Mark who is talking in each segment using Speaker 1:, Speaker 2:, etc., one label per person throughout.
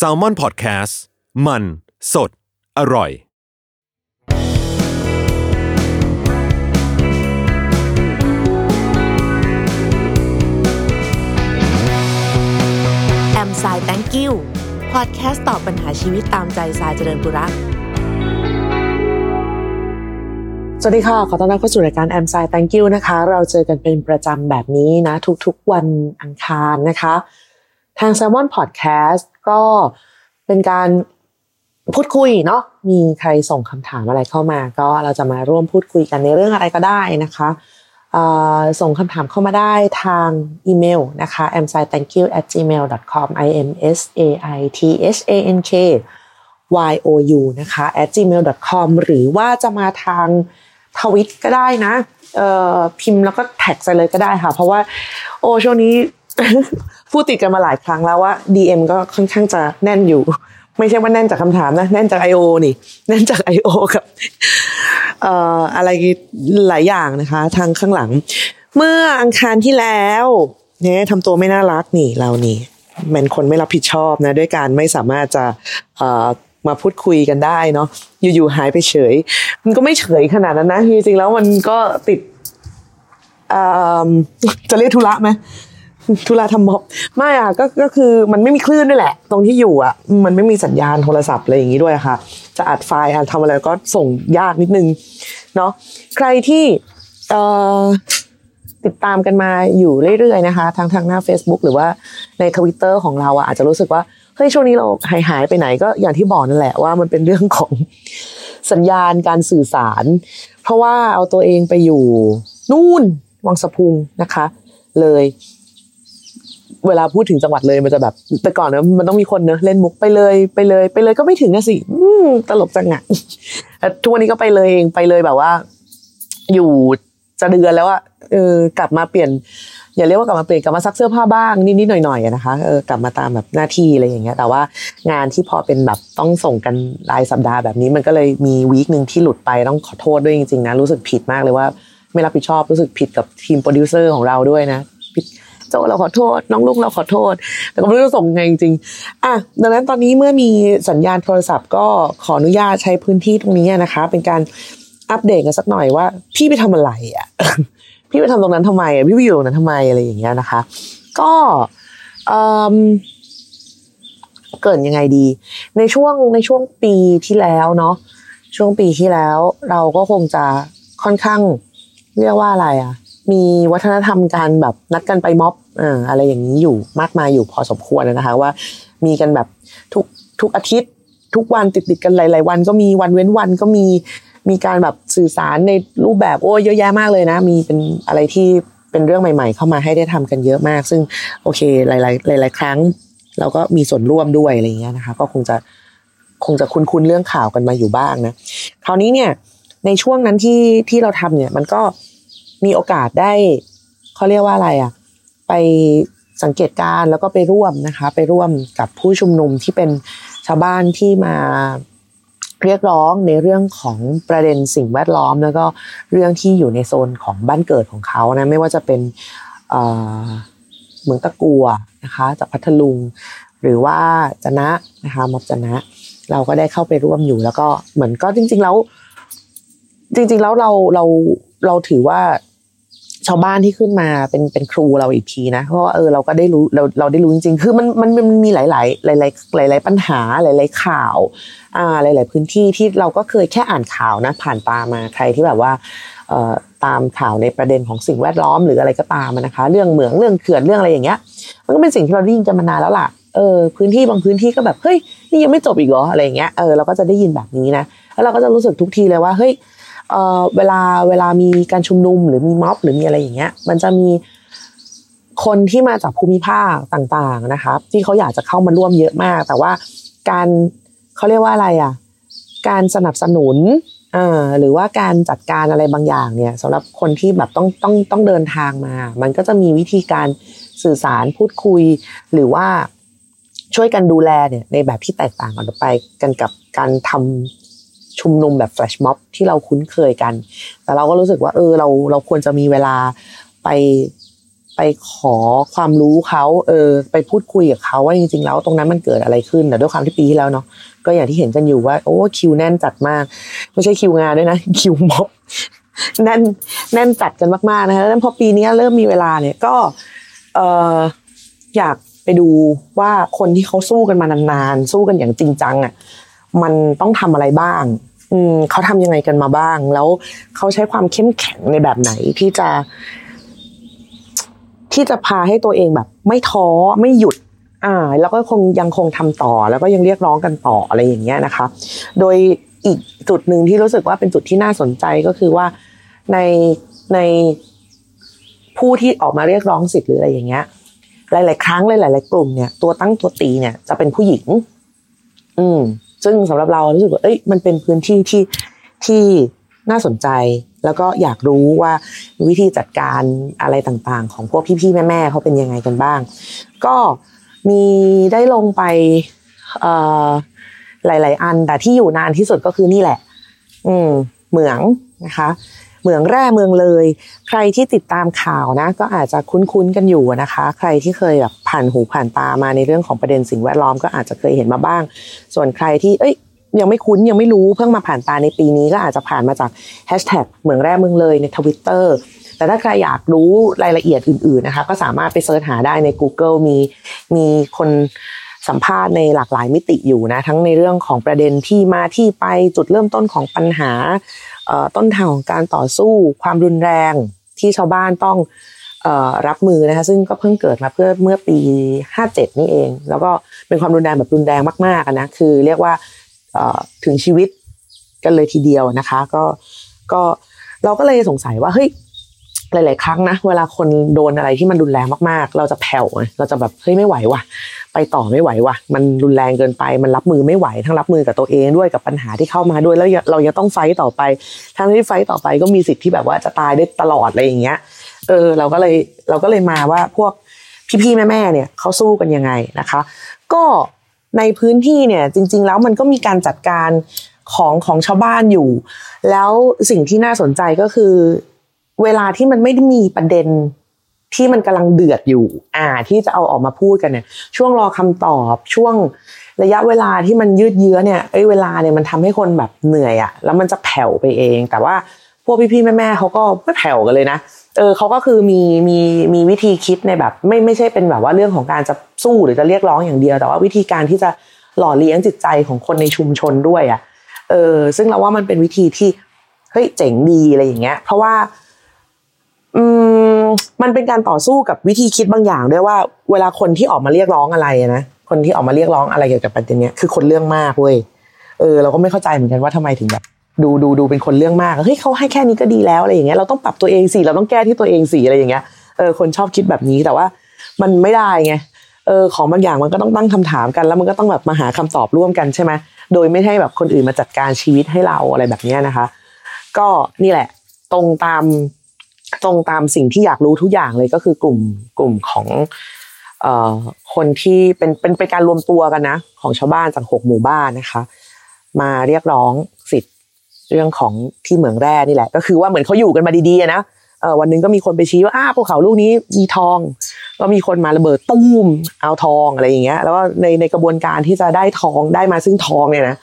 Speaker 1: S a l ม o n PODCAST มัน สด อร่อย
Speaker 2: แอมสาย thank you พอดแคสต์ตอบปัญหาชีวิตตามใจสายเจริญบุรักสวัสดีค่ะ ขอต้อนรับเข้าสู่รายการแอมสาย thank you นะคะ เราเจอกันเป็นประจำแบบนี้นะ ทุกๆวันอังคารนะคะ ทาง s ซ l m o n Podcast ก็เป็นการพูดคุยเนาะมีใครส่งคำถามอะไรเข้ามา ก็เราจะมาร่วมพูดคุยกันในเรื่องอะไรก็ได้นะคะส่งคำถามเข้ามาได้ทางอีเมลนะคะ m s i t h a n k y o u at gmail com i m s a i t h a n k y o u นะคะ at gmail com หรือว่าจะมาทางทวิตก็ได้นะพิมพ์แล้วก็แท็กใส่เลยก็ได้ค่ะ เพราะว่า โอ้ช่วงนี้ พูดติดกันมาหลายครั้งแล้วว่า DM ก็ค่อนข้างจะแน่นอยู่ ไม่ใช่ว่าแน่นจากคำถามนะ แน่นจาก I.O. นี่ แน่นจาก I.O. กับเอ่ออะไรหลายอย่างนะคะ ทางข้างหลัง เมื่ออังคารที่แล้วเนี่ยทำตัวไม่น่ารักนี่เรานี่เป็นคนไม่รับผิดชอบนะด้วยการไม่สามารถจะเอ่อมาพูดคุยกันได้เนาะอยู่ๆหายไปเฉย มันก็ไม่เฉยขนาดนั้นนะจริงๆแล้วมันก็ติดจะเรียกธุระไหม ธุระทำม็อบไม่อะก็ก็คือมันไม่มีคลื่นด้วยแหละ ตรงที่อยู่อะ มันไม่มีสัญญาณโทรศัพท์อะไรอย่างนี้ด้วยค่ะ จะอัดไฟล์ทำอะไรก็ส่งยากนิดนึงเนาะใครที่ติดตามกันมาอยู่เรื่อยๆนะคะทางทางหน้า Facebook หรือว่าในทวิตเตอร์ของเราอะอาจจะรู้สึกว่าเฮ้ยช่วงนี้เราหายหายไปไหนก็อย่างที่บอกนั่นแหละว่ามันเป็นเรื่องของสัญญาณการสื่อสาร เพราะว่าเอาตัวเองไปอยู่นู่นวังสะพุงนะคะ เลย เวลาพูดถึงจังหวัดเลยมันจะแบบ แต่ก่อนนะมันต้องมีคนเนอะเล่นมุกไปเลยไปเลย ไปเลยก็ไม่ถึงนะสิตลกจังอะแต่ทุกวันนี้ก็ไปเลยเองไปเลยแบบว่า อยู่จะเดือนแล้วอะเออกลับมาเปลี่ยน อย่าเรียกว่ากลับมาเปลี่ยนกลับมาซักเสื้อผ้าบ้างนิดๆหน่อยๆนะคะเออกลับมาตามแบบหน้าที่อะไรอย่างเงี้ย แต่ว่างานที่พอเป็นแบบต้องส่งกันรายสัปดาห์แบบนี้ มันก็เลยมี week หนึ่งที่หลุดไปต้องขอโทษด้วยจริงๆนะรู้สึกผิดมากเลยว่าไม่รับผิดชอบรู้สึกผิดกับทีมโปรดิวเซอร์ของเราด้วยนะ โจเราขอโทษ น้องลุงเราขอโทษ แต่ก็ไม่รู้จะส่งไงจริงๆอะดังนั้นตอนนี้เมื่อมีสัญญาณโทรศัพท์ก็ขออนุญาตใช้พื้นที่ตรงนี้นะคะ เป็นการอัปเดตกันสักหน่อยว่า พี่ไปทำอะไรอะพี่ไปทำตรงนั้นทำไมอะพี่ไปอยู่ตรงนั้นทำไมอะไรอย่างเงี้ยนะคะ ก็เกิดยังไงดี ในช่วงในช่วงปีที่แล้วเนาะช่วงปีที่แล้ว เราก็คงจะค่อนข้างเรียกว่าอะไรอะ มีวัฒนธรรมการแบบนัดกันไปม็อบอะไรอย่างนี้อยู่มากมายอยู่พอสมควรนะคะว่า มีกันแบบทุกทุกอาทิตย์ทุกวันติดติดกันหลาย ๆ วันก็มีวันเว้นวันก็มีมีการแบบสื่อสารในรูปแบบโอ้เยอะแยะมากเลยนะ มีเป็นอะไรที่เป็นเรื่องใหม่ ๆ เข้ามาให้ได้ทำกันเยอะมาก ซึ่งโอเคหลาย ๆ หลาย ๆ ครั้ง เราก็มีส่วนร่วมด้วยอะไรเงี้ยนะคะ ก็คงจะคงจะคุ้นๆเรื่องข่าวกันมาอยู่บ้างนะคราวนี้เนี่ยในช่วงนั้นที่ที่เราทำเนี่ยมันก็ มีโอกาสได้เขาเรียกว่าอะไรอะ ไปสังเกตการแล้วก็ไปร่วมนะคะ ไปร่วมกับผู้ชุมนุมที่เป็นชาวบ้านที่มาเรียกร้องในเรื่องของประเด็นสิ่งแวดล้อม แล้วก็เรื่องที่อยู่ในโซนของบ้านเกิดของเขานะไม่ว่าจะเป็นเมืองตะกัวนะคะจากพัทลุง หรือว่าจนะนะคะมอบจนะ เราก็ได้เข้าไปร่วมอยู่แล้วก็เหมือนก็จริง ๆ แล้ว จริง ๆ แล้วเราเราเราถือว่า ชาวบ้านที่ขึ้นมาเป็นเป็นครูเราอีกทีนะเพราะว่าเออเราก็ได้รู้เราเราได้รู้จริง ๆ คือมันมันมันมีหลายๆหลายๆหลายๆปัญหาหลายๆข่าวอ่าหลายๆพื้นที่ที่เราก็เคยแค่อ่านข่าวนะ ผ่านตามาใครที่แบบว่าเอ่อตามข่าวในประเด็นของสิ่งแวดล้อมหรืออะไรก็ตามนะคะ เรื่องเหมืองเรื่องเขื่อนเรื่องอะไรอย่างเงี้ย มันก็เป็นสิ่งที่เราได้ยินกันมานานแล้วล่ะเออพื้นที่บางพื้นที่ก็แบบเฮ้ยนี่ยังไม่จบอีกเหรออะไรอย่างเงี้ยเออเราก็จะได้ยินแบบนี้นะแล้วเราก็จะรู้สึกทุกทีเลยว่าเฮ้ย เออเวลาเวลามีการชุมนุมหรือมีม็อบหรือมีอะไรอย่างเงี้ย มันจะมีคนที่มาจากภูมิภาคต่างๆนะครับ ที่เขาอยากจะเข้ามาร่วมเยอะมาก แต่ว่าการเขาเรียกว่าอะไรอะ การสนับสนุนอ่าหรือว่าการจัดการอะไรบางอย่างเนี่ยสำหรับคนที่แบบต้องต้องต้องเดินทางมา มันก็จะมีวิธีการสื่อสารพูดคุย หรือว่าช่วยกันดูแลเนี่ยในแบบที่แตกต่างกันออกไปกันกับการทำ ชุมนุมแบบแฟลชม็อบที่เราคุ้นเคยกัน แต่เราก็รู้สึกว่า เออเราเราควรจะมีเวลาไปไปขอความรู้เขาเออ ไปพูดคุยกับเขาว่าจริงๆแล้วตรงนั้นมันเกิดอะไรขึ้นแต่ด้วยความที่ปีที่แล้วเนาะก็อย่างที่เห็นกันอยู่ว่า โอ้คิวแน่นจัดมาก ไม่ใช่คิวงานด้วยนะ คิวม็อบแน่นแน่นจัดกันมากๆนะคะแล้วพอปีนี้เริ่มมีเวลาเนี่ยก็เอออยากไปดูว่าคนที่เขาสู้กันมานานๆสู้กันอย่างจริงจังอะ มันต้องทำอะไรบ้าง อืมเขาทำยังไงกันมาบ้าง แล้วเขาใช้ความเข้มแข็งในแบบไหนที่จะ ที่จะพาให้ตัวเองแบบ ไม่ท้อไม่หยุด อ่า แล้วก็คงยังคงทำต่อ แล้วก็ยังเรียกร้องกันต่ออะไรอย่างเงี้ยนะคะ โดยอีกจุดหนึ่งที่รู้สึกว่าเป็นจุดที่น่าสนใจก็คือว่าในในผู้ที่ออกมาเรียกร้องสิทธิ์หรืออะไรอย่างเงี้ย หลาย ๆ ครั้งหลาย ๆ กลุ่มเนี่ย ตัวตั้งตัวตีเนี่ยจะเป็นผู้หญิง อืม ซึ่งสำหรับเรารู้สึกว่าเอ้ยมันเป็นพื้นที่ที่ที่น่าสนใจ แล้วก็อยากรู้ว่าวิธีจัดการอะไรต่างๆ ของพวกพี่ๆแม่ๆเขาเป็นยังไงกันบ้าง ก็มีได้ลงไปเอ่อหลาย ๆ อันแต่ที่อยู่นานที่สุดก็คือนี่แหละ อืมเหมืองนะคะ เหมืองแร่เมืองเลย ใครที่ติดตามข่าวนะ ก็อาจจะคุ้นๆกันอยู่นะคะ ใครที่เคยแบบผ่านหูผ่านตามาในเรื่องของประเด็นสิ่งแวดล้อมก็อาจจะเคยเห็นมาบ้าง ส่วนใครที่เอ้ยยังไม่คุ้นยังไม่รู้เพิ่งมาผ่านตาในปีนี้ก็อาจจะผ่านมาจากแฮชแท็กเหมืองแร่เมืองเลยในทวิตเตอร์แต่ถ้าใครอยากรู้รายละเอียดอื่นๆนะคะก็สามารถไปเสิร์ชหาได้ใน Google มีมีคนสัมภาษณ์ในหลากหลายมิติอยู่นะ ทั้งในเรื่องของประเด็นที่มาที่ไปจุดเริ่มต้นของปัญหาต้นทางของการต่อสู้ความรุนแรงที่ชาวบ้านต้องรับมือนะคะซึ่งก็เพิ่งเกิดมาเพื่อเมื่อปี 57 นี่เอง แล้วก็เป็นความรุนแรงแบบรุนแรงมากๆนะคือเรียกว่าถึงชีวิตกันเลยทีเดียวนะคะ ก็ก็เราก็เลยสงสัยว่าเฮ้ยหลาย ๆ ครั้งนะเวลาคนโดนอะไรที่มันรุนแรงมากๆ เราจะแผ่วเราจะแบบเฮ้ยไม่ไหวว่ะ ไปต่อไม่ไหวว่ะ มันรุนแรงเกินไป มันรับมือไม่ไหว ทั้งรับมือกับตัวเองด้วยกับปัญหาที่เข้ามาด้วย แล้วเรายังต้องไฟต่อไป ทั้งที่ไฟต่อไปก็มีสิทธิ์ที่แบบว่าจะตายได้ตลอดอะไรอย่างเงี้ย เออ เราก็เลยเราก็เลยมาว่าพวกพี่ๆแม่ๆเนี่ยเขาสู้กันยังไงนะคะ ก็ในพื้นที่เนี่ยจริง ๆ แล้วมันก็มีการจัดการของของชาวบ้านอยู่ แล้วสิ่งที่น่าสนใจก็คือ เวลาที่มันไม่ได้มีประเด็น ที่มันกำลังเดือดอยู่ อ่า ที่จะเอาออกมาพูดกันเนี่ย ช่วงรอคำตอบช่วงระยะเวลาที่มันยืดเยื้อเนี่ยไอ้เวลาเนี่ยมันทำให้คนแบบเหนื่อยอะแล้วมันจะแผ่วไปเอง แต่ว่าพวกพี่ๆแม่ๆเขาก็ไม่แผ่วกันเลยนะเออเขาก็คือมีมีมีวิธีคิดในแบบ ไม่ไม่ใช่เป็นแบบว่าเรื่องของการจะสู้หรือจะเรียกร้องอย่างเดียว แต่ว่าวิธีการที่จะหล่อเลี้ยงจิตใจของคนในชุมชนด้วยอะ่ะเออซึ่งเราว่ามันเป็นวิธีที่เฮ้ยเจ๋งดีอะไรอย่างเงี้ย เพราะว่า อืม มันเป็นการต่อสู้กับวิธีคิดบางอย่างด้วยว่า เวลาคนที่ออกมาเรียกร้องอะไรนะคนที่ออกมาเรียกร้องอะไรเกี่ยวกับประเด็นเนี้ยคือคนเรื่องมากเว้ยเออเราก็ไม่เข้าใจเหมือนกันว่าทำไมถึงแบบดูดูดูเป็นคนเรื่องมากเฮ้ยเขาให้แค่นี้ก็ดีแล้วอะไรอย่างเงี้ยเราต้องปรับตัวเองสิเราต้องแก้ที่ตัวเองสิอะไรอย่างเงี้ยเออคนชอบคิดแบบนี้แต่ว่า มันไม่ได้ไงเออของบางอย่างมันก็ต้องตั้งคำถามกัน แล้วมันก็ต้องแบบมาหาคำตอบร่วมกันใช่ไหมโดยไม่ให้แบบคนอื่นมาจัดการชีวิตให้เราอะไรแบบนี้นะคะ ก็นี่แหละ ตรงตาม ตรงตามสิ่งที่อยากรู้ทุกอย่างเลยก็คือกลุ่มกลุ่มของเอคนที่เป็นเป็นเป็นการรวมตัวกันนะ ของชาวบ้านจากหกหมู่บ้านนะคะ มาเรียกร้องสิทธิ์เรื่องของที่เหมืองแร่นี่แหละ ก็คือว่าเหมือนเขาอยู่กันมาดีๆนะเออวันนึงก็มีคนไปชี้ว่าอ้าภูเขาลูกนี้มีทอง ก็มีคนมาระเบิดตุ้มเอาทองอะไรอย่างเงี้ย แล้วก็ในในกระบวนการที่จะได้ทองได้มาซึ่งทองเนี่ยนะ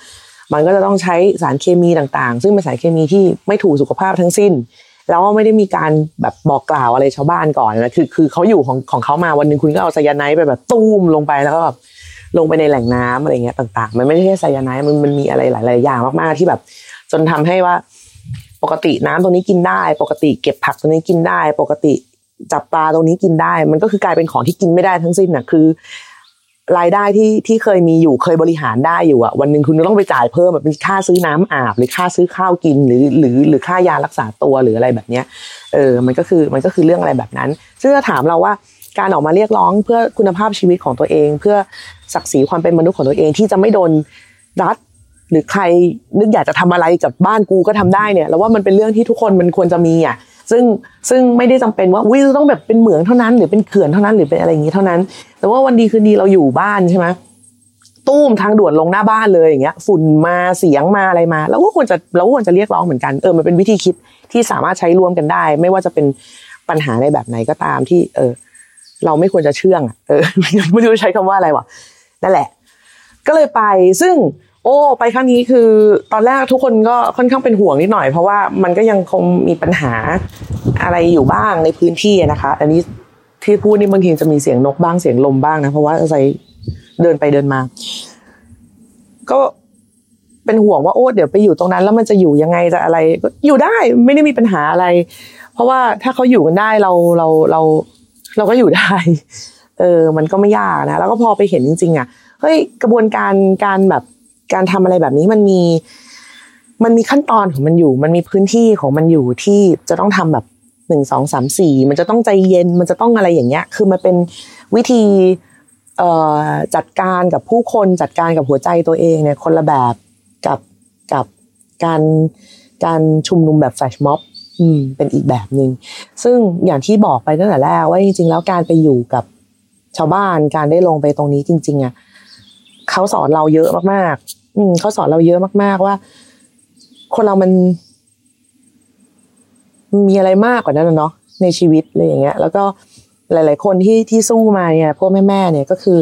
Speaker 2: มันก็จะต้องใช้สารเคมีต่างๆ ซึ่งเป็นสารเคมีที่ไม่ถูกสุขภาพทั้งสิ้น แล้วไม่ได้มีการแบบบอกกล่าวอะไรชาวบ้านก่อนนะคือคือเขาอยู่ของของเขามาวันหนึ่งคุณก็เอาไซยาไนด์ไปแบบตุ้มลงไปแล้วก็แบบลงไปในแหล่งน้ำอะไรเงี้ยต่างๆ มันไม่ใช่ไซยาไนด์มันมันมีอะไรหลาย ๆ อย่างมากๆที่แบบ จนทำให้ว่า ปกติน้ำตรงนี้กินได้ ปกติเก็บผักตรงนี้กินได้ ปกติจับปลาตรงนี้กินได้ มันก็คือกลายเป็นของที่กินไม่ได้ทั้งสิ้นน่ะคือ รายได้ที่ที่เคยมีอยู่เคยบริหารได้อยู่อะวันหนึ่งคุณต้องไปจ่ายเพิ่มแบบเป็นค่าซื้อน้ำอาบ หรือค่าซื้อข้าวกินหรือหรือหรือค่ายารักษาตัวหรืออะไรแบบเนี้ยเออมันก็คือมันก็คือเรื่องอะไรแบบนั้น ซึ่งถ้าถามเราว่าการออกมาเรียกร้องเพื่อคุณภาพชีวิตของตัวเอง เพื่อศักดิ์ศรีความเป็นมนุษย์ของตัวเองที่จะไม่โดนรัฐหรือใครนึกอยากจะทำอะไรกับบ้านกูก็ทำได้เนี่ยแล้วว่ามันเป็นเรื่องที่ทุกคนมันควรจะมีอะ ซึ่งซึ่งไม่ได้จำเป็นว่าวิต้องแบบเป็นเหมืองเท่านั้น หรือเป็นเขื่อนเท่านั้นหรือเป็นอะไรอย่างนี้เท่านั้น แต่ว่าวันดีคืนดีเราอยู่บ้านใช่ไหมตู้มทางด่วนลงหน้าบ้านเลยอย่างเงี้ย ฝุ่นมาเสียงมาอะไรมาเราก็ควรจะเราก็ควรจะเรียกร้องเหมือนกันเออมันเป็นวิธีคิดที่สามารถใช้ร่วมกันได้ ไม่ว่าจะเป็นปัญหาในแบบไหนก็ตามที่ เออ เราไม่ควรจะเชื่องอะเออไม่รู้ใช้คำว่าอะไรวะนั่นแหละ ก็เลยไปซึ่ง โอ้ไปครั้งนี้คือ ตอนแรกทุกคนก็ค่อนข้างเป็นห่วงนิดหน่อย เพราะว่ามันก็ยังคงมีปัญหาอะไรอยู่บ้างในพื้นที่นะคะ อันนี้ที่พูดนี่บางทีจะมีเสียงนกบ้างเสียงลมบ้างนะเพราะว่าอาศัยเดินไปเดินมา ก็เป็นห่วงว่าโอ้เดี๋ยวไปอยู่ตรงนั้น แล้วมันจะอยู่ยังไงจะอะไรอยู่ได้ไม่ได้มีปัญหาอะไร เพราะว่าถ้าเขาอยู่กันได้เราเราเราเราก็อยู่ได้ เออ มันก็ไม่ยากนะแล้วก็พอไปเห็นจริงๆอะเฮ้ยกระบวนการการแบบ การทำอะไรแบบนี้มันมี มันมีขั้นตอนของมันอยู่ มันมีพื้นที่ของมันอยู่ที่จะต้องทำแบบหนึ่งสองสามสี่มันจะต้องใจเย็น มันจะต้องอะไรอย่างเงี้ย คือมันเป็นวิธีเอ่อจัดการกับผู้คนจัดการกับหัวใจตัวเองเนี่ยคนละแบบกับกับการการชุมนุมแบบแฟชม็อบอืมเป็นอีกแบบหนึง่งซึ่งอย่างที่บอกไปตั้งแต่แรกว่าจริง ๆ แล้วการไปอยู่กับชาวบ้านการได้ลงไปตรงนี้จริง ๆอะเขาสอนเราเยอะมาก อืมเขาสอนเราเยอะมาก ๆ ว่า คนเรามัน มีอะไรมากกว่านั้นนะเนาะในชีวิตเลยอย่างเงี้ย แล้วก็หลาย ๆ คนที่ที่สู้มาเนี่ยพวกแม่ๆเนี่ยก็คือ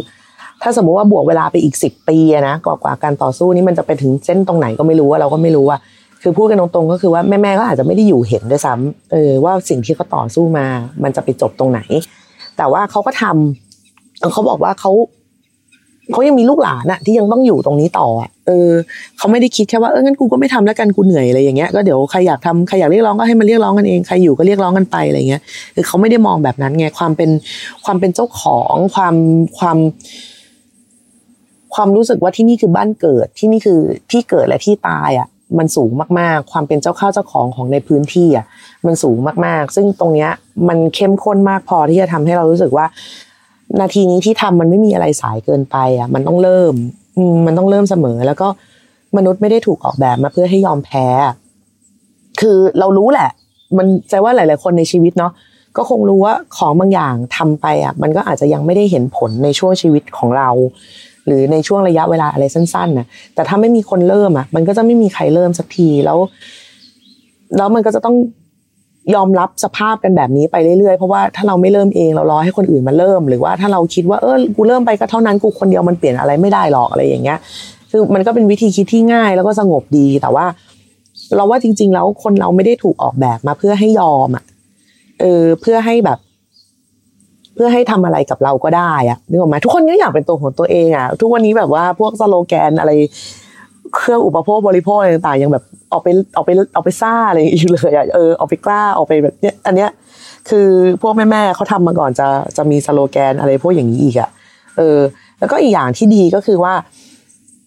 Speaker 2: ถ้าสมมุติว่าบวกเวลาไปอีกสิบปีนะกว่ากว่าการต่อสู้นี้มันจะไปถึงเส้นตรงไหนก็ไม่รู้ว่าเราก็ไม่รู้ว่าคือพูดกันตรงๆก็คือว่าแม่ๆก็อาจจะไม่ได้อยู่เห็นด้วยซ้ำเออว่าสิ่งที่เขาต่อสู้มา มันจะไปจบตรงไหน แต่ว่าเขาก็ทำเขาบอกว่าเขา เขายังมีลูกหลานอะที่ยังต้องอยู่ตรงนี้ต่ออะเออเขาไม่ได้คิดแค่ว่าเอองั้นกูก็ไม่ทำแล้วกันกูเหนื่อยอะไรอย่างเงี้ยก็เดี๋ยวใครอยากทำใครอยากเรียกร้องก็ให้มันเรียกร้องกันเองใครอยู่ก็เรียกร้องกันไปอะไรเงี้ยคือเขาไม่ได้มองแบบนั้นไงความเป็นความเป็นเจ้าของความความ ความรู้สึกว่าที่นี่คือบ้านเกิดที่นี่คือที่เกิดและที่ตายอะ มันสูงมากๆ ความเป็นเจ้าข้าวเจ้าของของในพื้นที่อะมันสูงมากๆ ซึ่งตรงเนี้ย มันเข้มข้นมากพอที่จะทำให้เรารู้สึกว่า นาทีนี้ที่ทำมันไม่มีอะไรสายเกินไปอะ มันต้องเริ่มมันต้องเริ่มเสมอ แล้วก็มนุษย์ไม่ได้ถูกออกแบบมาเพื่อให้ยอมแพ้ คือเรารู้แหละ มันใจว่าหลาย ๆ คนในชีวิตเนาะก็คงรู้ว่าของบางอย่างทำไปอะ มันก็อาจจะยังไม่ได้เห็นผลในช่วงชีวิตของเรา หรือในช่วงระยะเวลาอะไรสั้น ๆนะแต่ถ้าไม่มีคนเริ่มอะ มันก็จะไม่มีใครเริ่มสักทีแล้ว แล้วมันก็จะต้อง ยอมรับสภาพกันแบบนี้ไปเรื่อยๆ เพราะว่าถ้าเราไม่เริ่มเองเรารอให้คนอื่นมาเริ่ม หรือว่าถ้าเราคิดว่าเออกูเริ่มไปก็เท่านั้นกูคนเดียวมันเปลี่ยนอะไรไม่ได้หรอกอะไรอย่างเงี้ย คือมันก็เป็นวิธีคิดที่ง่ายแล้วก็สงบดีแต่ว่า เราว่าจริง ๆ แล้วคนเราไม่ได้ถูกออกแบบมาเพื่อให้ยอมอะเออเพื่อให้แบบ เพื่อให้ทำอะไรกับเราก็ได้อะนึกออกไหมทุกคนก็อยากเป็นตัวของตัวเองอะ ทุกวันนี้แบบว่าพวกสโลแกนอะไร เครื่องอุปโภคบริโภคอะไรต่างๆยังแบบออกไปออกไปออกไปซ่าอะไรอยู่เลยอะเออออกไปกล้าออกไปแบบเนี้ยอันเนี้ยคือพวกแม่ๆเขาทำมาก่อนจะจะมีสโลแกนอะไรพวกอย่างนี้อีกอะเออ แล้วก็อีกอย่างที่ดีก็คือว่า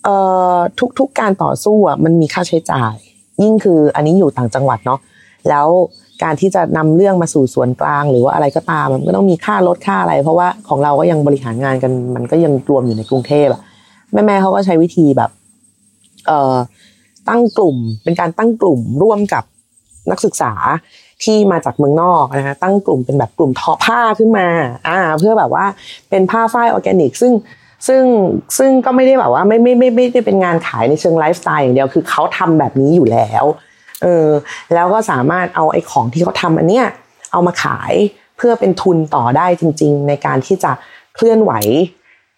Speaker 2: เอ่อทุกๆการต่อสู้อะมันมีค่าใช้จ่าย ยิ่งคืออันนี้อยู่ต่างจังหวัดเนาะแล้วการที่จะนำเรื่องมาสู่ส่วนกลาง หรือว่าอะไรก็ตามมันก็ต้องมีค่ารถค่าอะไร เพราะว่าของเราก็ยังบริหารงานกันมันก็ยังรวมอยู่ในกรุงเทพอะแม่ๆเขาก็ใช้วิธีแบบ ตั้งกลุ่ม เป็นการตั้งกลุ่มร่วมกับนักศึกษาที่มาจากเมืองนอกนะคะตั้งกลุ่มเป็นแบบกลุ่มทอผ้าขึ้นมาอ่าเพื่อแบบว่าเป็นผ้าฝ้ายออร์แกนิก ซึ่งซึ่งซึ่งก็ไม่ได้แบบว่าไม่ไม่ไม่ไม่ได้เป็นงานขายในเชิงไลฟ์สไตล์อย่างเดียวคือเขาทำแบบนี้อยู่แล้วเออแล้วก็สามารถเอาไอ้ของที่เขาทำอันเนี้ยเอามาขายเพื่อเป็นทุนต่อได้จริง ๆ ในการที่จะเคลื่อนไหว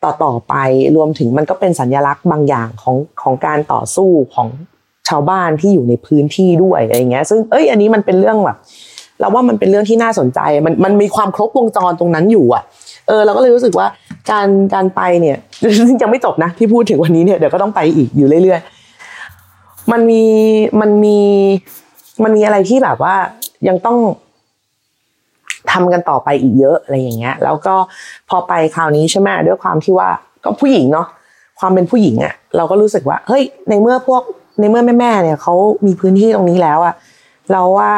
Speaker 2: ต่อต่อไปรวมถึงมันก็เป็นสัญลักษณ์บางอย่างของของการต่อสู้ของชาวบ้านที่อยู่ในพื้นที่ด้วยอะไรเงี้ย ซึ่งเอ้ยอันนี้มันเป็นเรื่องแบบเราว่ามันเป็นเรื่องที่น่าสนใจ มันมันมีความครบวงจรตรงนั้นอยู่อะ เออเราก็เลยรู้สึกว่าการการไปเนี่ยยังไม่จบนะที่พูดถึงวันนี้เนี่ยเดี๋ยวก็ต้องไปอีกอยู่เรื่อยๆมันมีมันมีมันมีอะไรที่แบบว่ายังต้อง ทำกันต่อไปอีกเยอะอะไรอย่างเงี้ย แล้วก็พอไปคราวนี้ใช่ไหมด้วยความที่ว่าก็ผู้หญิงเนาะความเป็นผู้หญิงอะ่ะเราก็รู้สึกว่าเฮ้ยในเมื่อพวกในเมื่อแม่ๆเนี่ยเขามีพื้นที่ตรงนี้แล้วอะ่ะเราว่า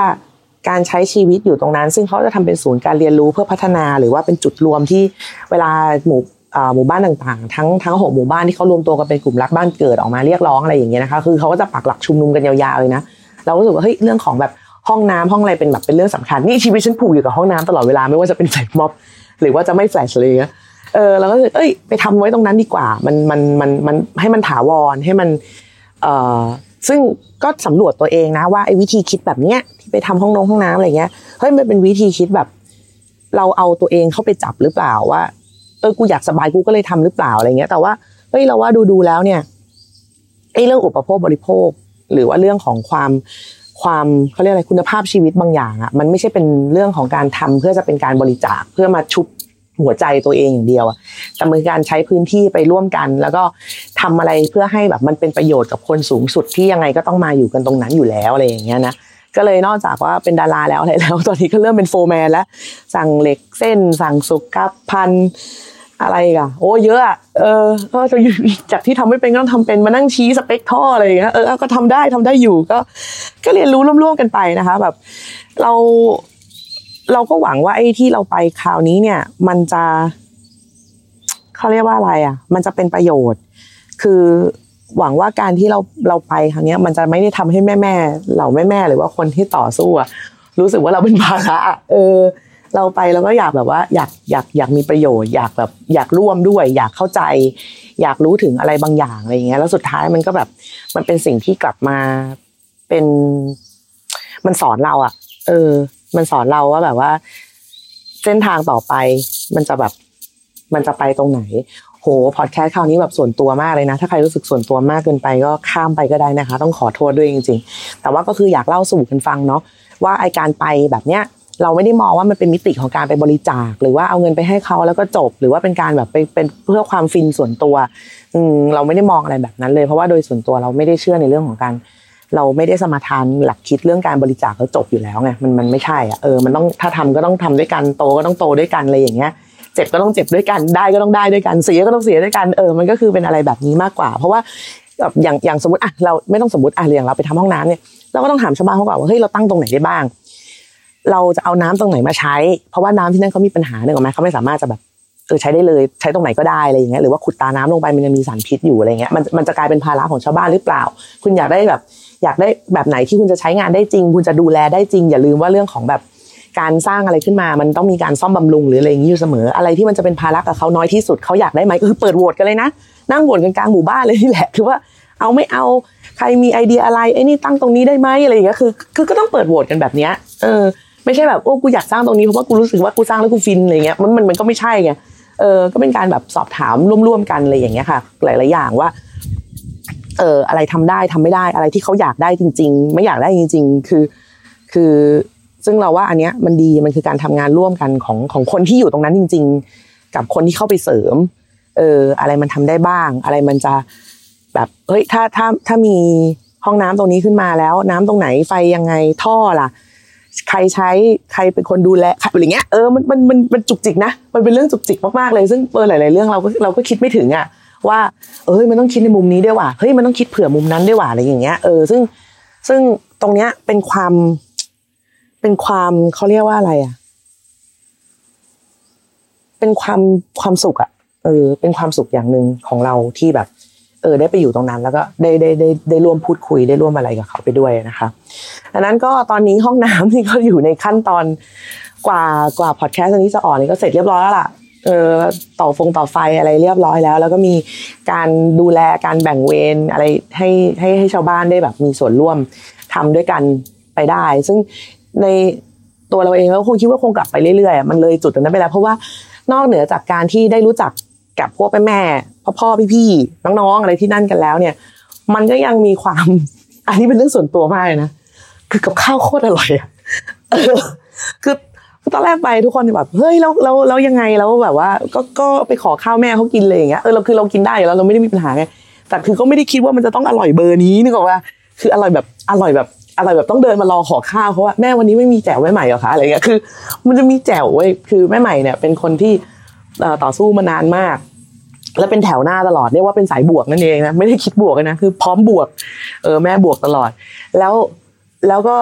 Speaker 2: การใช้ชีวิตอยู่ตรงนั้น ซึ่งเขาจะทำเป็นศูนย์การเรียนรู้เพื่อพัฒนาหรือว่าเป็นจุดรวมที่เวลาหมู่หมู่บ้านต่างๆ ทั้งทั้งหกหมู่บ้านที่เขารวมตัวกันเป็นกลุ่มรักบ้านเกิดออกมาเรียกร้องอะไรอย่างเงี้ยนะคะคือเขาก็จะปักหลักชุมนุมกันยาวๆเลยนะเราก็รู้สึกว่าเฮ้ยเรื่องของแบบ ห้องน้ำห้องอะไรเป็นแบบเป็นเรื่องสำคัญนี่ชีวิตฉันผูกอยู่กับห้องน้ำตลอดเวลาไม่ว่าจะเป็นแฟลชม็อบหรือว่าจะไม่แฟลชเลยเออเราก็เลยเอ้ยไปทำไว้ตรงนั้นดีกว่า มันมันมันมันให้มันถาวรให้มันเอ่อซึ่งก็สำรวจตัวเองนะว่าไอ้วิธีคิดแบบเนี้ยที่ไปทำห้องน้องห้องน้ำอะไรเงี้ยเฮ้ยมันเป็นวิธีคิดแบบ เราเอาตัวเองเข้าไปจับหรือเปล่าว่าเออกูอยากสบายกูก็เลยทำหรือเปล่าอะไรเงี้ย แต่ว่าเฮ้ยเราว่าดูดูแล้วเนี่ยไอ้เรื่องอุปโภคบริโภค หรือว่าเรื่องของความ ความเขาเรียกอะไรคุณภาพชีวิตบางอย่างอะมันไม่ใช่เป็นเรื่องของการทำเพื่อจะเป็นการบริจาคเพื่อมาชุบหัวใจตัวเองอย่างเดียวอะแต่เป็นการใช้พื้นที่ไปร่วมกัน แล้วก็ทำอะไรเพื่อให้แบบมันเป็นประโยชน์กับคนสูงสุดที่ยังไงก็ต้องมาอยู่กันตรงนั้นอยู่แล้วอะไรอย่างเงี้ยนะก็เลยนอกจากว่าเป็นดาราแล้วอะไรแล้ว ตอนนี้ก็เริ่มเป็นโฟร์แมนแล้ว สั่งเหล็กเส้น สั่งสุขภัณฑ์ อะไรกันโอ้เยอะอะเออก็จะจากที่ทำไม่เป็นก็ต้องทำเป็นมานั่งชี้สเปคท่ออะไรอย่างเงี้ยเออก็ทำได้ทำได้อยู่ก็ ก็เรียนรู้ร่วมๆกันไปนะคะ แบบ เราเราก็หวังว่าไอ้ที่เราไปคราวนี้เนี่ย มันจะเขาเรียกว่าอะไรอะ มันจะเป็นประโยชน์ คือหวังว่าการที่เราเราไปครั้งนี้มันจะไม่ได้ทำให้แม่แม่เหล่าแม่แม่หรือว่าคนที่ต่อสู้อะรู้สึกว่าเราเป็นภาระเออ เราไปเราก็อยากแบบว่าอยากอยากอยากมีประโยชน์ อยากแบบอยากร่วมด้วย อยากเข้าใจ อยากรู้ถึงอะไรบางอย่างอะไรอย่างเงี้ยแล้วสุดท้ายมันก็แบบมันเป็นสิ่งที่กลับมาเป็นมันสอนเราอะเออ มันสอนเราว่าแบบว่า เส้นทางต่อไปมันจะแบบมันจะไปตรงไหน โห พอดแคสต์คราวนี้แบบส่วนตัวมากเลยนะ ถ้าใครรู้สึกส่วนตัวมากเกินไปก็ข้ามไปก็ได้นะคะ ต้องขอโทษด้วยจริง ๆ แต่ว่าก็คืออยากเล่าสู่กันฟังเนาะว่าไอการไปแบบเนี้ย เราไม่ได้มองว่ามันเป็นมิติของการไปบริจาค หรือว่าเอาเงินไปให้เขาแล้วก็จบ หรือว่าเป็นการแบบไปเป็นเพื่อความฟินส่วนตัว อืมเราไม่ได้มองอะไรแบบนั้นเลยเพราะว่าโดยส่วนตัวเราไม่ได้เชื่อในเรื่องของการ เราไม่ได้สมาทานหลักคิดเรื่องการบริจาคแล้วจบอยู่แล้วไงมันมันไม่ใช่อะเออมันต้องถ้าทำก็ต้องทำด้วยกันโตก็ต้องโตด้วยกันอะไรอย่างเงี้ยเจ็บก็ต้องเจ็บด้วยกันได้ก็ต้องได้ด้วยกันเสียก็ต้องเสียด้วยกันเออมันก็คือเป็นอะไรแบบนี้มากกว่า เพราะว่าแบบอย่างอย่างสมมติอะเราไม่ต้องสมมติอะอย่างเราไปทำห้องน้ำเนี่ยเราก็ต้องถามชาวบ้านเขาก่อนว่าเฮ้ยเราตั้งตรงไหนได้บ้าง เราจะเอาน้ำตรงไหนมาใช้ เพราะว่าน้ำที่นั่นเขามีปัญหาหนึ่งไหมเขาไม่สามารถจะแบบเออใช้ได้เลยใช้ตรงไหนก็ได้อะไรอย่างเงี้ยหรือว่าขุดตาน้ำลงไปมันยังมีสารพิษอยู่อะไรเงี้ยมันมันจะกลายเป็นภาระของชาวบ้านหรือเปล่า คุณอยากได้แบบ อยากได้แบบไหนที่คุณจะใช้งานได้จริง คุณจะดูแลได้จริง อย่าลืมว่าเรื่องของแบบการสร้างอะไรขึ้นมา มันต้องมีการซ่อมบำรุงหรืออะไรอย่างนี้อยู่เสมอ อะไรที่มันจะเป็นภาระกับเขาน้อยที่สุดเขาอยากได้ไหมก็คือเปิดโหวตกันเลยนะ นั่งโหวตกันกลางหมู่บ้านเลยนี่แหละคือว่าเอาไม่เอาใครมีไอเดียอะไรไอ้นี่ตั้งตรงนี้ได้ไหมอะไรอย่างเงี้ยคือ คือก็ต้องเปิดโหวตกันแบบเนี้ยเออ ไม่ใช่แบบโอ้กูอยากสร้างตรงนี้เพราะว่ากูรู้สึกว่ากูสร้างแล้วกูฟินอะไรเงี้ยมันมันมันก็ไม่ใช่ไงเออก็เป็นการแบบสอบถามร่วมๆกันอะไรอย่างเงี้ยค่ะ หลาย ๆ อย่างว่า เอออะไรทำได้ทำไม่ได้อะไรที่เขาอยากได้จริง ๆ ไม่อยากได้จริง ๆ คือ คือซึ่งเราว่าอันเนี้ยมันดีมันคือการทำงานร่วมกันของของคนที่อยู่ตรงนั้นจริง ๆ กับคนที่เข้าไปเสริม เออ อะไรมันทำได้บ้าง อะไรมันจะแบบเฮ้ยถ้าถ้าถ้ามีห้องน้ำตรงนี้ขึ้นมาแล้ว น้ำตรงไหนไฟยังไงท่อล่ะ ใครใช้ใครเป็นคนดูแลอะไรเงี้ยเออมันมันมันมันจุกจิกนะมันเป็นเรื่องจุกจิกมากๆเลยซึ่งเออหลาย ๆ เรื่องเราก็เราก็คิดไม่ถึงอะว่าเอ้ยมันต้องคิดในมุมนี้ด้วยว่ะเฮ้ยมันต้องคิดเผื่อมุมนั้นด้วยว่ะอะไรอย่างเงี้ยเออซึ่งซึ่งตรงเนี้ยเป็นความ เป็นความเขาเรียกว่าอะไรอะ เป็นความความสุขอะเออ เป็นความสุขอย่างหนึ่งของเราที่แบบ เออได้ไปอยู่ตรงนั้น แล้วก็ได้ได้ได้ได้ร่วมพูดคุยได้ร่วมอะไรกับเขาไปด้วยนะคะดังนั้นก็ตอนนี้ห้องน้ำที่เขาอยู่ในขั้นตอนกว่ากว่าพอดแคสต์นี้จะออกนี่ก็เสร็จเรียบร้อยแล้วล่ะเออต่อฟงต่อไฟอะไรเรียบร้อยแล้ว แล้วก็มีการดูแลการแบ่งเวรอะไรให้ให้ให้ชาวบ้านได้แบบมีส่วนร่วมทำด้วยกันไปได้ ซึ่งในตัวเราเองก็คงคิดว่าคงกลับไปเรื่อยๆมันเลยจุดนั้นไปแล้ว เพราะว่านอกเหนือจากการที่ได้รู้จักกับพวกแม่แม่ พ่อพ่อพี่พี่น้องๆอะไรที่นั่นกันแล้วเนี่ย มันก็ยังมีความ อันนี้เป็นเรื่องส่วนตัวมากเลยนะคือกับข้าวโคตรอร่อยอะคือตอนแรกไปทุกคนแบบเฮ้ยแล้วแล้วแล้วยังไงแล้วแบบว่า ก็ก็ไปขอข้าวแม่เขากินเลยอย่างเงี้ยเออเราคือเรากินได้อยู่แล้วเราไม่ได้มีปัญหาไงแต่คือก็ไม่ได้คิดว่ามันจะต้องอร่อยเบอร์นี้นึกออกว่า คืออร่อยแบบอร่อยแบบอร่อยแบบต้องเดินมารอขอข้าวเพราะว่าแม่วันนี้ไม่มีแจ่วแม่ใหม่หรอคะอะไรเงี้ยคือ มันจะมีแจ่วเว้ยคือแม่ใหม่เนี่ยเป็นคนที่ต่อสู้มานานมาก แล้วเป็นแถวหน้าตลอดเรียกว่าเป็นสายบวกนั่นเองนะไม่ได้คิดบวกนะคือพร้อมบวกเออแม่บวกตลอด แล้วแล้วก็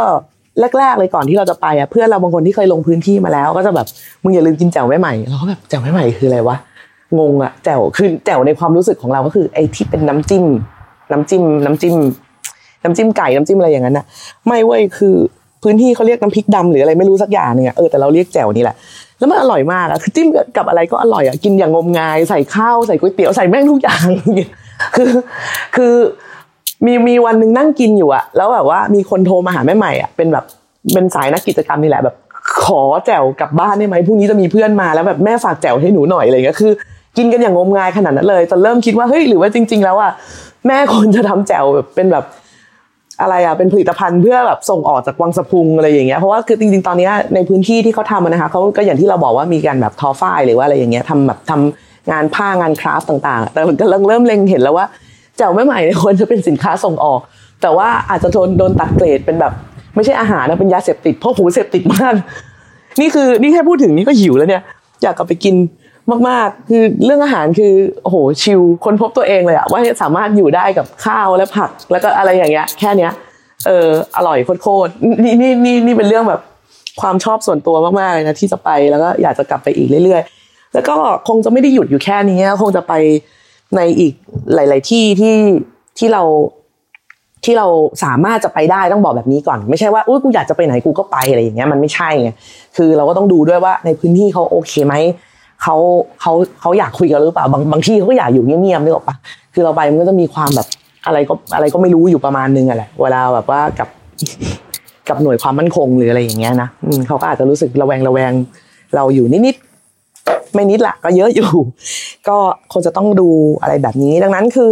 Speaker 2: แรกๆเลยก่อนที่เราจะไปอะเพื่อนเราบางคนที่เคยลงพื้นที่มาแล้ว ก็จะแบบมึงอย่าลืมกินแจ่วแม่ใหม่เราก็แบบแจ่วแม่ใหม่คืออะไรวะงงอะแจ่วคือแจ่วในความรู้สึกของเราก็คือไอ้ที่เป็นน้ำจิ้ม น้ำจิ้ม น้ำจิ้ม น้ำจิ้มไก่น้ำจิ้มอะไรอย่างนั้นนะไม่เว้ยคือพื้นที่เขาเรียกน้ำพริกดำหรืออะไรไม่รู้สักอย่างเนี่ยเออแต่เราเรียกแจ่วนี่แหละ แล้วมันอร่อยมากอะคือจิ้มกับอะไรก็อร่อยอะกินอย่างงมงายใส่ข้าวใส่ก๋วยเตี๋ยวใส่แม่งทุกอย่างคือคือมีมีวันหนึ่งนั่งกินอยู่อะแล้วแบบว่ามีคนโทรมาหาแม่ใหม่อะเป็นแบบเป็นสายนักกิจกรรมนี่แหละแบบ ขอแจ่วกลับบ้านได้ไหมพรุ่งนี้จะมีเพื่อนมาแล้วแบบแม่ฝากแจ่วให้หนูหน่อยอะไรเงี้ยคือ กินกันอย่างงมงายขนาดนั้นเลยจนเริ่มคิดว่าเฮ้ยหรือว่าจริง ๆ แล้วอะแม่คนจะทำแจ่วแบบเป็นแบบ อะไรอะเป็นผลิตภัณฑ์เพื่อแบบส่งออกจากวังสะพุงอะไรอย่างเงี้ยเพราะว่าคือจริงๆตอนนี้ในพื้นที่ที่เขาทำนะคะเขาก็อย่างที่เราบอกว่ามีการแบบทอฝ้ายหรือว่าอะไรอย่างเงี้ยทำแบบทำงานผ้างานคราฟต่างๆ แต่ก็เริ่มเริ่มเล็งเห็นแล้วว่าแจ่วแม่ใหม่ควรจะเป็นสินค้าส่งออก แต่ว่าอาจจะโดนโดนตัดเกรดเป็นแบบ ไม่ใช่อาหารนะเป็นยาเสพติดเพราะหูเสพติดมากนี่คือนี่แค่พูดถึงนี่ก็หิวแล้วเนี่ย อยากกลับไปกิน มากๆ คือเรื่องอาหารคือโอ้โหชิลคนพบตัวเองเลยอะว่าสามารถอยู่ได้กับข้าวและผัก แล้วก็อะไรอย่างเงี้ย แค่เนี้ยเอออร่อยโคตรๆนี่นี่นี่นี่เป็นเรื่องแบบความชอบส่วนตัวมากๆเลยนะที่จะไปแล้วก็อยากจะกลับไปอีกเรื่อยๆ แล้วก็คงจะไม่ได้หยุดอยู่แค่นี้คงจะไปในอีกหลาย ๆ ที่ที่ที่เราที่เราสามารถจะไปได้ต้องบอกแบบนี้ก่อน ไม่ใช่ว่าอุ้ยกูอยากจะไปไหนกูก็ไปอะไรอย่างเงี้ยมันไม่ใช่ไงคือเราก็ต้องดูด้วยว่าในพื้นที่เขาโอเคไหม เขาเขาเขาอยากคุยกันหรือเปล่าบางบางที่เขาก็อยากอยู่เงียบๆนึกออกปะคือเราไปมันก็จะมีความแบบอะไรก็อะไรก็ไม่รู้อยู่ประมาณนึงอะแหละเวลาแบบว่ากับกับหน่วยความมั่นคงหรืออะไรอย่างเงี้ยนะเขาก็อาจจะรู้สึกระแวงระแวงเราอยู่นิดๆไม่นิดละก็เยอะอยู่ ก็คงจะต้องดูอะไรแบบนี้ ดังนั้นคือ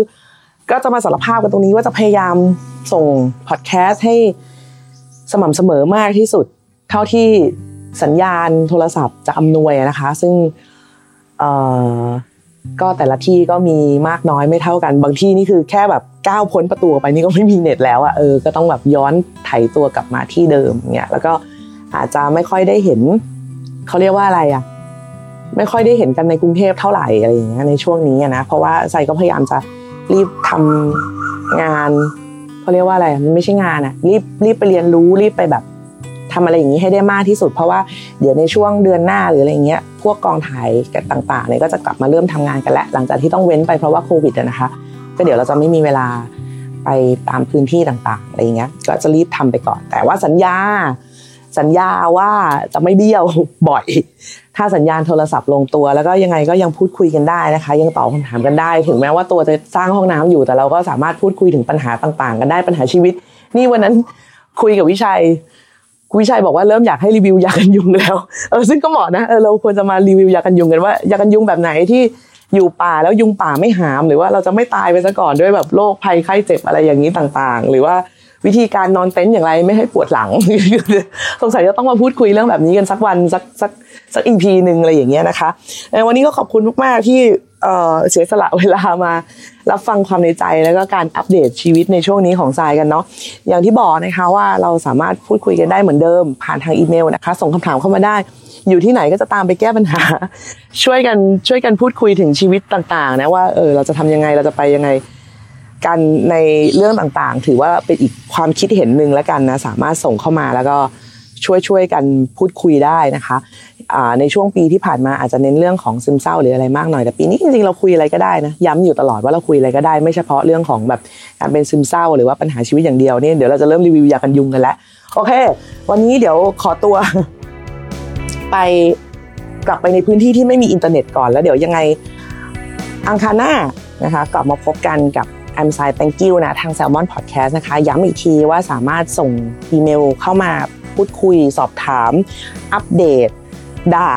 Speaker 2: ก็จะมาสารภาพกันตรงนี้ว่าจะพยายามส่งพอดแคสต์ให้สม่ำเสมอมากที่สุด เท่าที่สัญญาณโทรศัพท์จะอำนวยนะคะ ซึ่ง ก็แต่ละที่ก็มีมากน้อยไม่เท่ากัน บางที่นี่คือแค่แบบก้าวพ้นประตูไปนี่ก็ไม่มีเน็ตแล้วอะเออก็ต้องแบบย้อนไถตัวกลับมาที่เดิมเงี้ยแล้วก็อาจจะไม่ค่อยได้เห็นเขาเรียกว่าอะไรอะไม่ค่อยได้เห็นกันในกรุงเทพเท่าไหร่อะไรอย่างเงี้ยในช่วงนี้นะเพราะว่าไซก็พยายามจะรีบทำงานเขาเรียกว่าอะไรมันไม่ใช่งานอะรีบรีบไปเรียนรู้รีบไปแบบ ทำอะไรอย่างนี้ให้ได้มากที่สุด เพราะว่าเดี๋ยวในช่วงเดือนหน้าหรืออะไรเงี้ยพวกกองถ่ายกันต่างๆเนี่ยก็จะกลับมาเริ่มทำงานกันแล้วหลังจากที่ต้องเว้นไปเพราะว่าโควิดนะคะ ก็เดี๋ยวเราจะไม่มีเวลาไปตามพื้นที่ต่างๆอะไรเงี้ยก็จะรีบทำไปก่อน แต่ว่าสัญญา สัญญาว่าจะไม่เบี้ยวบ่อย ถ้าสัญญาณโทรศัพท์ลงตัว แล้วก็ยังไงก็ยังพูดคุยกันได้นะคะ ยังตอบคำถามกันได้ ถึงแม้ว่าตัวจะสร้างห้องน้ำอยู่แต่เราก็สามารถพูดคุยถึงปัญหาต่างๆ กันได้ปัญหาชีวิต นี่วันนั้นคุยกับวิชัย วิชัยบอกว่าเริ่มอยากให้รีวิวยากันยุงแล้วเออซึ่งก็เหมาะนะเออเราควรจะมารีวิวยากันยุงกันว่ายากันยุงแบบไหนที่อยู่ป่าแล้วยุงป่าไม่หาม หรือว่าเราจะไม่ตายไปซะก่อนด้วยแบบโรคภัยไข้เจ็บอะไรอย่างนี้ต่างๆ หรือว่าวิธีการนอนเต็นท์อย่างไรไม่ให้ปวดหลัง สงสัยจะต้องมาพูดคุยเรื่องแบบนี้กันสักวันสักสักสักอีพีหนึ่งอะไรอย่างเงี้ยนะคะวันนี้ก็ขอบคุณมากๆที่ เสียสละเวลามา รับฟังความในใจแล้วก็การอัปเดตชีวิตในช่วงนี้ของทรายกันเนาะอย่างที่บอกนะคะว่าเราสามารถพูดคุยกันได้เหมือนเดิม ผ่านทางอีเมลนะคะ ส่งคำถามเข้ามาได้ อยู่ที่ไหนก็จะตามไปแก้ปัญหา ช่วยกันช่วยกันพูดคุยถึงชีวิตต่างๆนะว่าเออเราจะทำยังไงเราจะไปยังไงกันในเรื่องต่างๆ ถือว่าเป็นอีกความคิดเห็นหนึ่งแล้วกันนะสามารถส่งเข้ามาแล้วก็ ช่วยช่วยกันพูดคุยได้นะคะในช่วงปีที่ผ่านมาอาจจะเน้นเรื่องของซึมเศร้าหรืออะไรมากหน่อยแต่ปีนี้จริงๆเราคุยอะไรก็ได้นะย้ำอยู่ตลอดว่าเราคุยอะไรก็ได้ไม่เฉพาะเรื่องของแบบการเป็นซึมเศร้าหรือว่าปัญหาชีวิตอย่างเดียวเนี่ยเดี๋ยวเราจะเริ่มรีวิวยากันยุงกันแล้วโอเค วันนี้เดี๋ยวขอตัว ไปกลับไปในพื้นที่ที่ไม่มีอินเทอร์เน็ตก่อนแล้วเดี๋ยวยังไงอังคารหน้านะคะกลับมาพบกันกับ I'm s i Thank you นะทาง Salmon Podcast นะคะ ย้ำอีกทีว่าสามารถส่งอีเมลเข้ามา พูดคุยสอบถาม อัปเดต ด่า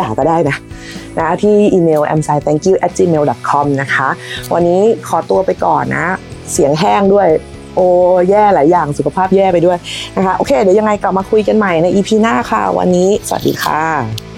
Speaker 2: ด่าก็ได้นะนะที่อีเมล a m s i t h a n k y o u at gmail com นะคะ วันนี้ขอตัวไปก่อนนะ เสียงแห้งด้วย โอ้แย่หลายอย่างสุขภาพแย่ไปด้วยนะคะ โอเค เดี๋ยวยังไงกลับมาคุยกันใหม่ใน EP หน้าค่ะ วันนี้ สวัสดีค่ะ